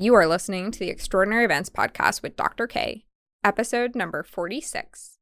You are listening to the Extraordinary Events Podcast with Dr. K, episode number 46.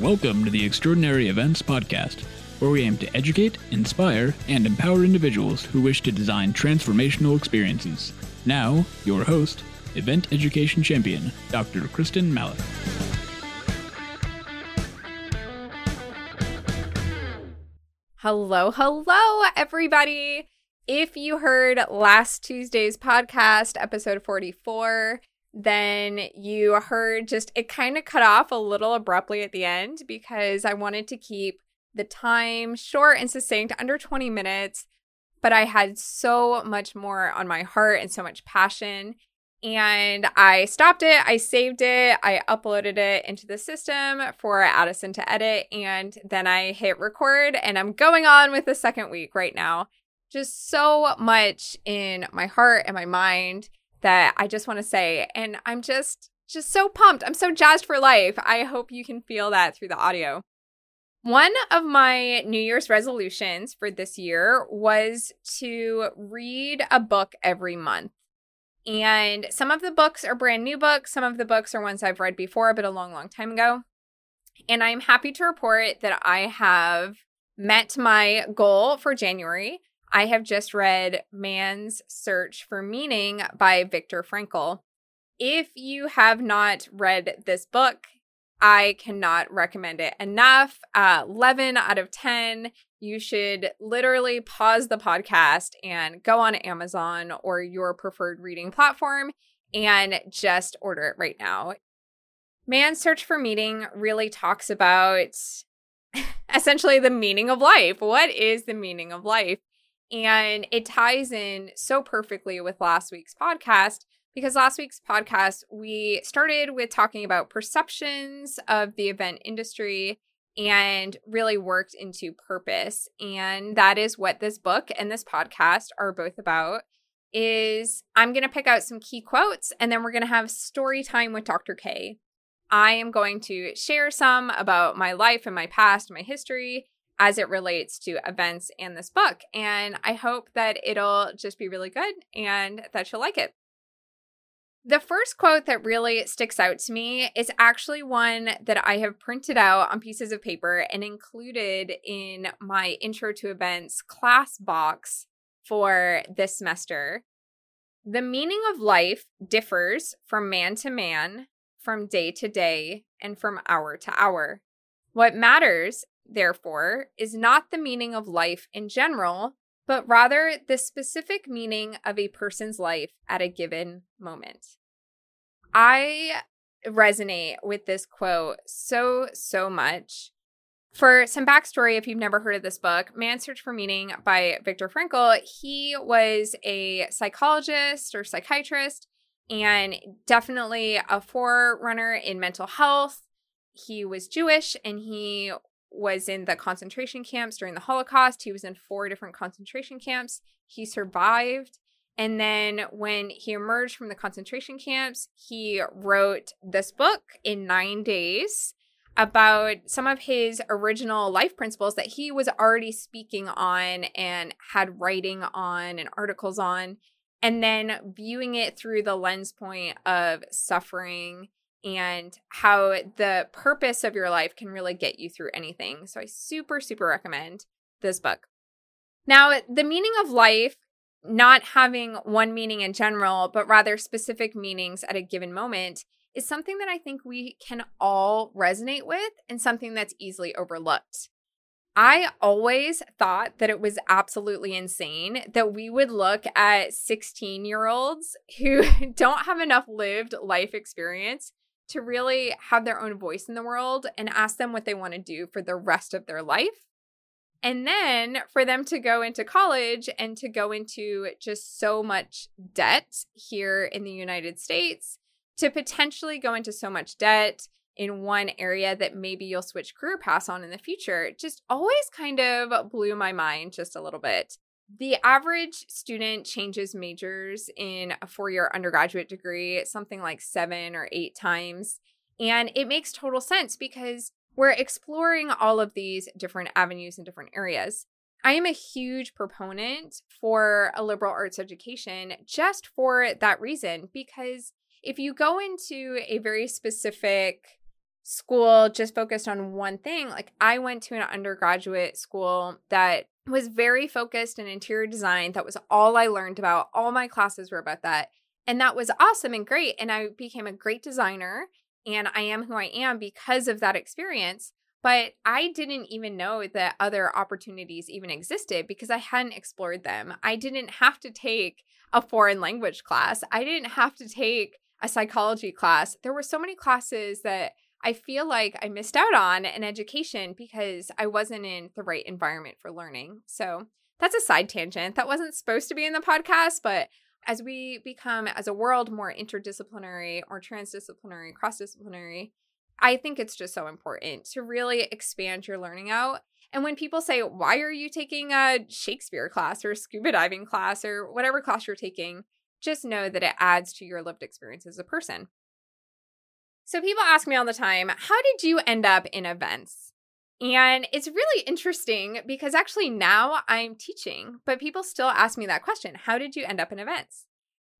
Welcome to the Extraordinary Events Podcast, where we aim to educate, inspire, and empower individuals who wish to design transformational experiences. Now, your host, Event Education Champion, Dr. Kristen Malik. Hello, hello, everybody. If you heard last Tuesday's podcast, episode 44, then you heard just it kind of cut off a little abruptly at the end because I wanted to keep the time short and succinct, under 20 minutes. But I had so much more on my heart and so much passion and I stopped it, I saved it, I uploaded it into the system for Addison to edit, and then I hit record, and I'm going on with the second week right now. Just so much in my heart and my mind that I just want to say, and I'm just just so pumped. I'm so jazzed for life. I hope you can feel that through the audio. One of my New Year's resolutions for this year was to read a book every month. And some of the books are brand new books, some of the books are ones I've read before, but a long, long time ago. And I'm happy to report that I have met my goal for January. I have just read Man's Search for Meaning by Viktor Frankl. If you have not read this book, I cannot recommend it enough. Uh, 11 out of 10 you should literally pause the podcast and go on Amazon or your preferred reading platform and just order it right now. Man's Search for Meaning really talks about essentially the meaning of life. What is the meaning of life? And it ties in so perfectly with last week's podcast because last week's podcast, we started with talking about perceptions of the event industry and really worked into purpose. And that is what this book and this podcast are both about is i'm going to pick out some key quotes and then we're going to have story time with dr k. I am going to share some about my life and my past my history as it relates to events and this book. And i hope that it'll just be really good and that you'll like it the first quote that really sticks out to me is actually one that I have printed out on pieces of paper and included in my intro to events class box for this semester. The meaning of life differs from man to man, from day to day, and from hour to hour. What matters, therefore, is not the meaning of life in general, but rather the specific meaning of a person's life at a given moment. I resonate with this quote so, so much. For some backstory, if you've never heard of this book, Man's Search for Meaning by Viktor Frankl, he was a psychologist or psychiatrist and definitely a forerunner in mental health. He was Jewish and he was in the concentration camps during the Holocaust. He was in four different concentration camps. He survived. And then when he emerged from the concentration camps, he wrote this book in nine days about some of his original life principles that he was already speaking on and had writing on and articles on. And then viewing it through the lens point of suffering and how the purpose of your life can really get you through anything. So I super, super recommend this book. Now, the meaning of life, not having one meaning in general, but rather specific meanings at a given moment, is something that I think we can all resonate with and something that's easily overlooked. I always thought that it was absolutely insane that we would look at 16 year olds who don't have enough lived life experience to really have their own voice in the world and ask them what they want to do for the rest of their life. And then for them to go into college and to go into just so much debt here in the United States, to potentially go into so much debt in one area that maybe you'll switch career paths on in the future, just always kind of blew my mind just a little bit. The average student changes majors in a four year undergraduate degree something like seven or eight times. And it makes total sense because we're exploring all of these different avenues and different areas. I am a huge proponent for a liberal arts education just for that reason. Because if you go into a very specific school just focused on one thing, like I went to an undergraduate school that was very focused in interior design. That was all I learned about. All my classes were about that. And that was awesome and great. And I became a great designer. And I am who I am because of that experience. But I didn't even know that other opportunities even existed because I hadn't explored them. I didn't have to take a foreign language class, I didn't have to take a psychology class. There were so many classes that I feel like I missed out on an education because I wasn't in the right environment for learning. So that's a side tangent. That wasn't supposed to be in the podcast, but as we become as a world more interdisciplinary or transdisciplinary, cross disciplinary, I think it's just so important to really expand your learning out. And when people say, Why are you taking a Shakespeare class or scuba diving class or whatever class you're taking? Just know that it adds to your lived experience as a person. So people ask me all the time, How did you end up in events? And it's really interesting because actually now I'm teaching, but people still ask me that question How did you end up in events?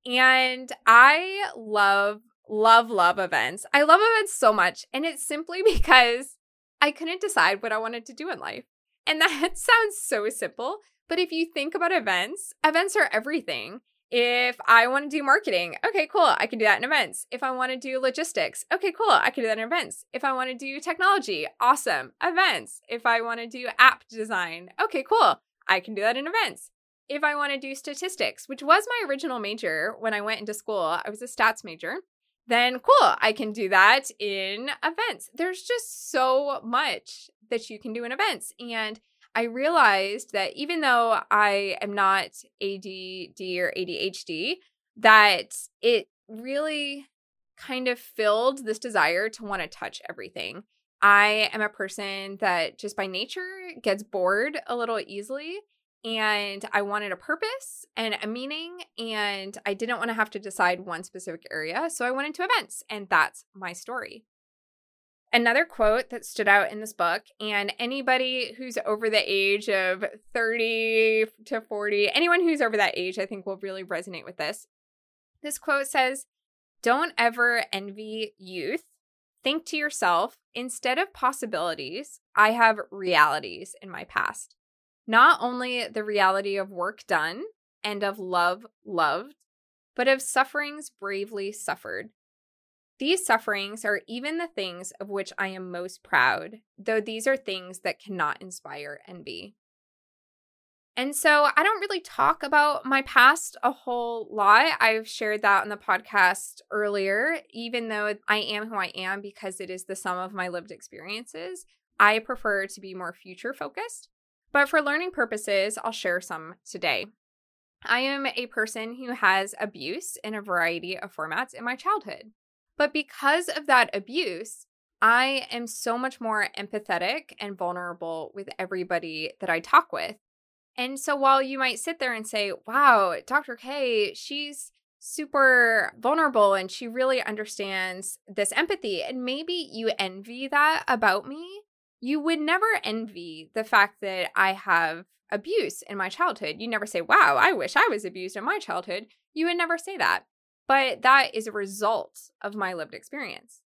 And I love love, love events. I love events so much. And it's simply because I couldn't decide what I wanted to do in life. And that sounds so simple. But if you think about events, events are everything. If I want to do marketing, okay, cool, I can do that in events. If I want to do logistics, okay, cool, I can do that in events. If I want to do technology, awesome, events. If I want to do app design, okay, cool, I can do that in events. If I want to do statistics, which was my original major when I went into school, I was a stats major then cool, I can do that in events. There's just so much that you can do in events. And I realized that even though I am not ADD or ADHD, that it really kind of filled this desire to want to touch everything. I am a person that just by nature gets bored a little easily and I wanted a purpose and a meaning, and I didn't want to have to decide one specific area. So I went into events, and that's my story. Another quote that stood out in this book, and anybody who's over the age of 30 to 40, anyone who's over that age, I think will really resonate with this. This quote says, Don't ever envy youth. Think to yourself, instead of possibilities, I have realities in my past not only the reality of work done and of love loved, but of sufferings bravely suffered. These sufferings are even the things of which I am most proud, though these are things that cannot inspire envy. And so I don't really talk about my past a whole lot. I've shared that on the podcast earlier, even though I am who I am because it is the sum of my lived experiences. I prefer to be more future focused. But for learning purposes, I'll share some today. I am a person who has abuse in a variety of formats in my childhood. But because of that abuse, I am so much more empathetic and vulnerable with everybody that I talk with. And so while you might sit there and say, wow, Dr. K, she's super vulnerable and she really understands this empathy, and maybe you envy that about me, you would never envy the fact that I have abuse in my childhood. You never say, wow, I wish I was abused in my childhood. You would never say that. But that is a result of my lived experience.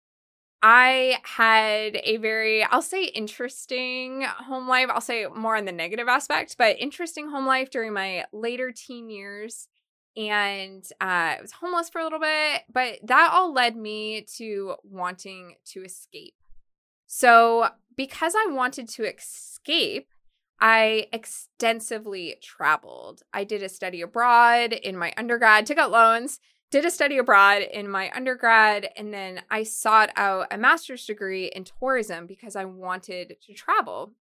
I had a very, I'll say, interesting home life. I'll say more on the negative aspect, but interesting home life during my later teen years. And uh, I was homeless for a little bit, but that all led me to wanting to escape. So because I wanted to escape, I extensively traveled. I did a study abroad in my undergrad, took out loans, did a study abroad in my undergrad, and then I sought out a master's degree in tourism because I wanted to travel.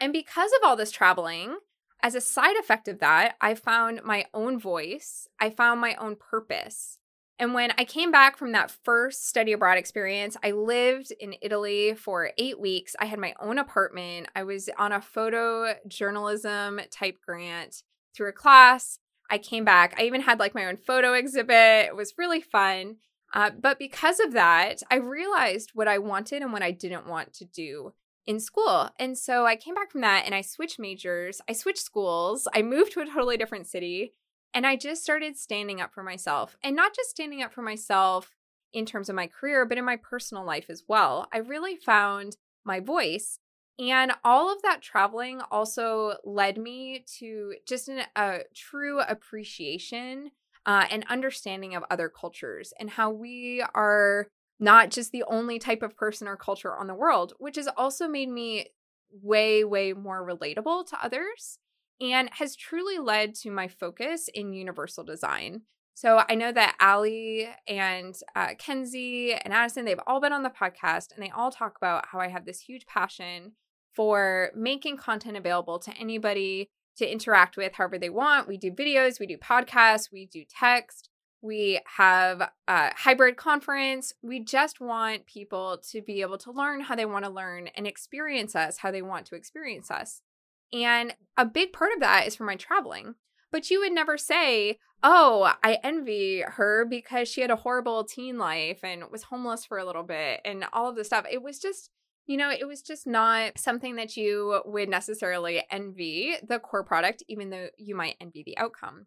And because of all this traveling, as a side effect of that, I found my own voice, I found my own purpose. And when I came back from that first study abroad experience, I lived in Italy for eight weeks. I had my own apartment. I was on a photojournalism type grant through a class. I came back. I even had like my own photo exhibit. It was really fun. Uh, but because of that, I realized what I wanted and what I didn't want to do in school. And so I came back from that and I switched majors, I switched schools, I moved to a totally different city, and I just started standing up for myself. And not just standing up for myself in terms of my career, but in my personal life as well. I really found my voice. And all of that traveling also led me to just an, a true appreciation uh, and understanding of other cultures and how we are not just the only type of person or culture on the world, which has also made me way, way more relatable to others and has truly led to my focus in universal design. So I know that Ali and uh, Kenzie and Addison, they've all been on the podcast and they all talk about how I have this huge passion for making content available to anybody to interact with however they want. We do videos, we do podcasts, we do text, we have a hybrid conference. We just want people to be able to learn how they want to learn and experience us how they want to experience us. And a big part of that is for my traveling. But you would never say, Oh, I envy her because she had a horrible teen life and was homeless for a little bit and all of this stuff. It was just, you know, it was just not something that you would necessarily envy the core product, even though you might envy the outcome.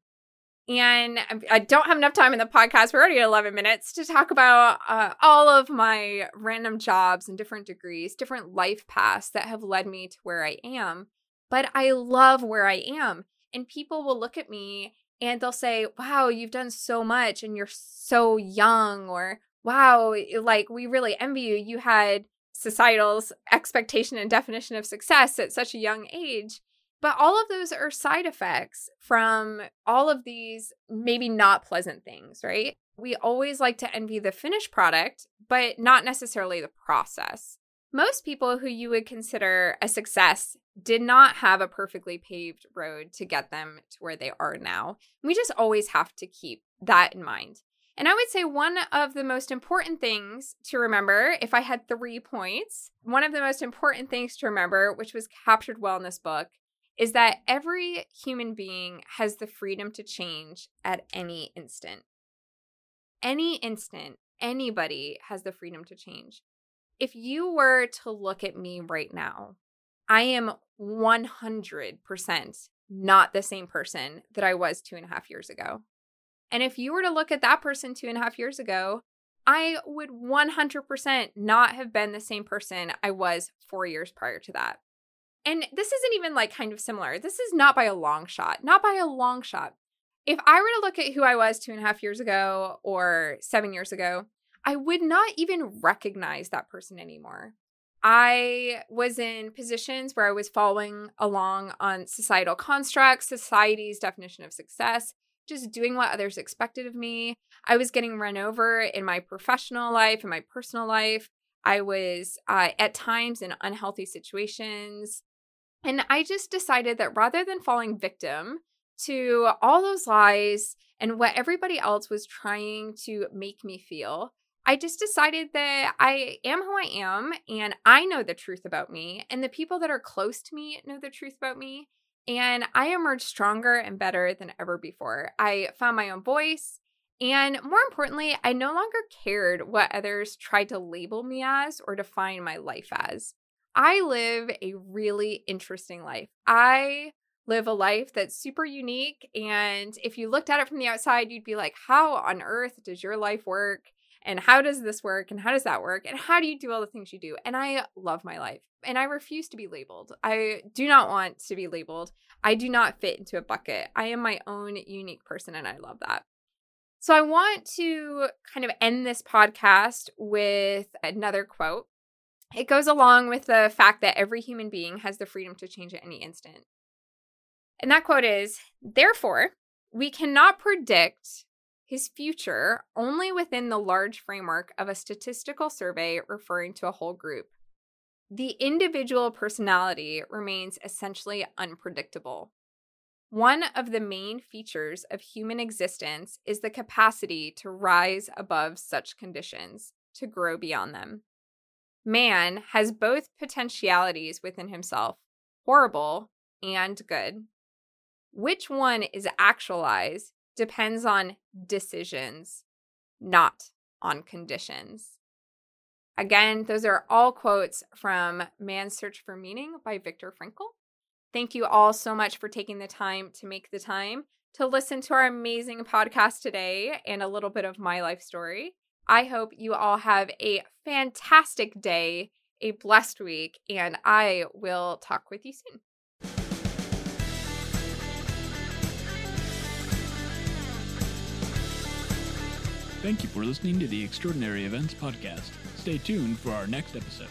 And I don't have enough time in the podcast. We're already at 11 minutes to talk about uh, all of my random jobs and different degrees, different life paths that have led me to where I am. But I love where I am. And people will look at me and they'll say, Wow, you've done so much and you're so young. Or, Wow, like we really envy you. You had societal's expectation and definition of success at such a young age. But all of those are side effects from all of these maybe not pleasant things, right? We always like to envy the finished product, but not necessarily the process. Most people who you would consider a success did not have a perfectly paved road to get them to where they are now. We just always have to keep that in mind. And I would say one of the most important things to remember, if I had three points, one of the most important things to remember, which was captured well in this book, is that every human being has the freedom to change at any instant. Any instant, anybody has the freedom to change. If you were to look at me right now, I am 100% not the same person that I was two and a half years ago. And if you were to look at that person two and a half years ago, I would 100% not have been the same person I was four years prior to that. And this isn't even like kind of similar. This is not by a long shot, not by a long shot. If I were to look at who I was two and a half years ago or seven years ago, I would not even recognize that person anymore. I was in positions where I was following along on societal constructs, society's definition of success, just doing what others expected of me. I was getting run over in my professional life, in my personal life. I was uh, at times in unhealthy situations. And I just decided that rather than falling victim to all those lies and what everybody else was trying to make me feel, I just decided that I am who I am and I know the truth about me, and the people that are close to me know the truth about me. And I emerged stronger and better than ever before. I found my own voice. And more importantly, I no longer cared what others tried to label me as or define my life as. I live a really interesting life. I live a life that's super unique. And if you looked at it from the outside, you'd be like, how on earth does your life work? And how does this work? And how does that work? And how do you do all the things you do? And I love my life. And I refuse to be labeled. I do not want to be labeled. I do not fit into a bucket. I am my own unique person, and I love that. So I want to kind of end this podcast with another quote it goes along with the fact that every human being has the freedom to change at any instant. And that quote is Therefore, we cannot predict his future only within the large framework of a statistical survey referring to a whole group. The individual personality remains essentially unpredictable. One of the main features of human existence is the capacity to rise above such conditions, to grow beyond them man has both potentialities within himself horrible and good. Which one is actualized depends on decisions, not on conditions. Again, those are all quotes from Man's Search for Meaning by Viktor Frankl. Thank you all so much for taking the time to make the time to listen to our amazing podcast today and a little bit of my life story. I hope you all have a fantastic day, a blessed week, and I will talk with you soon. Thank you for listening to the Extraordinary Events Podcast. Stay tuned for our next episode.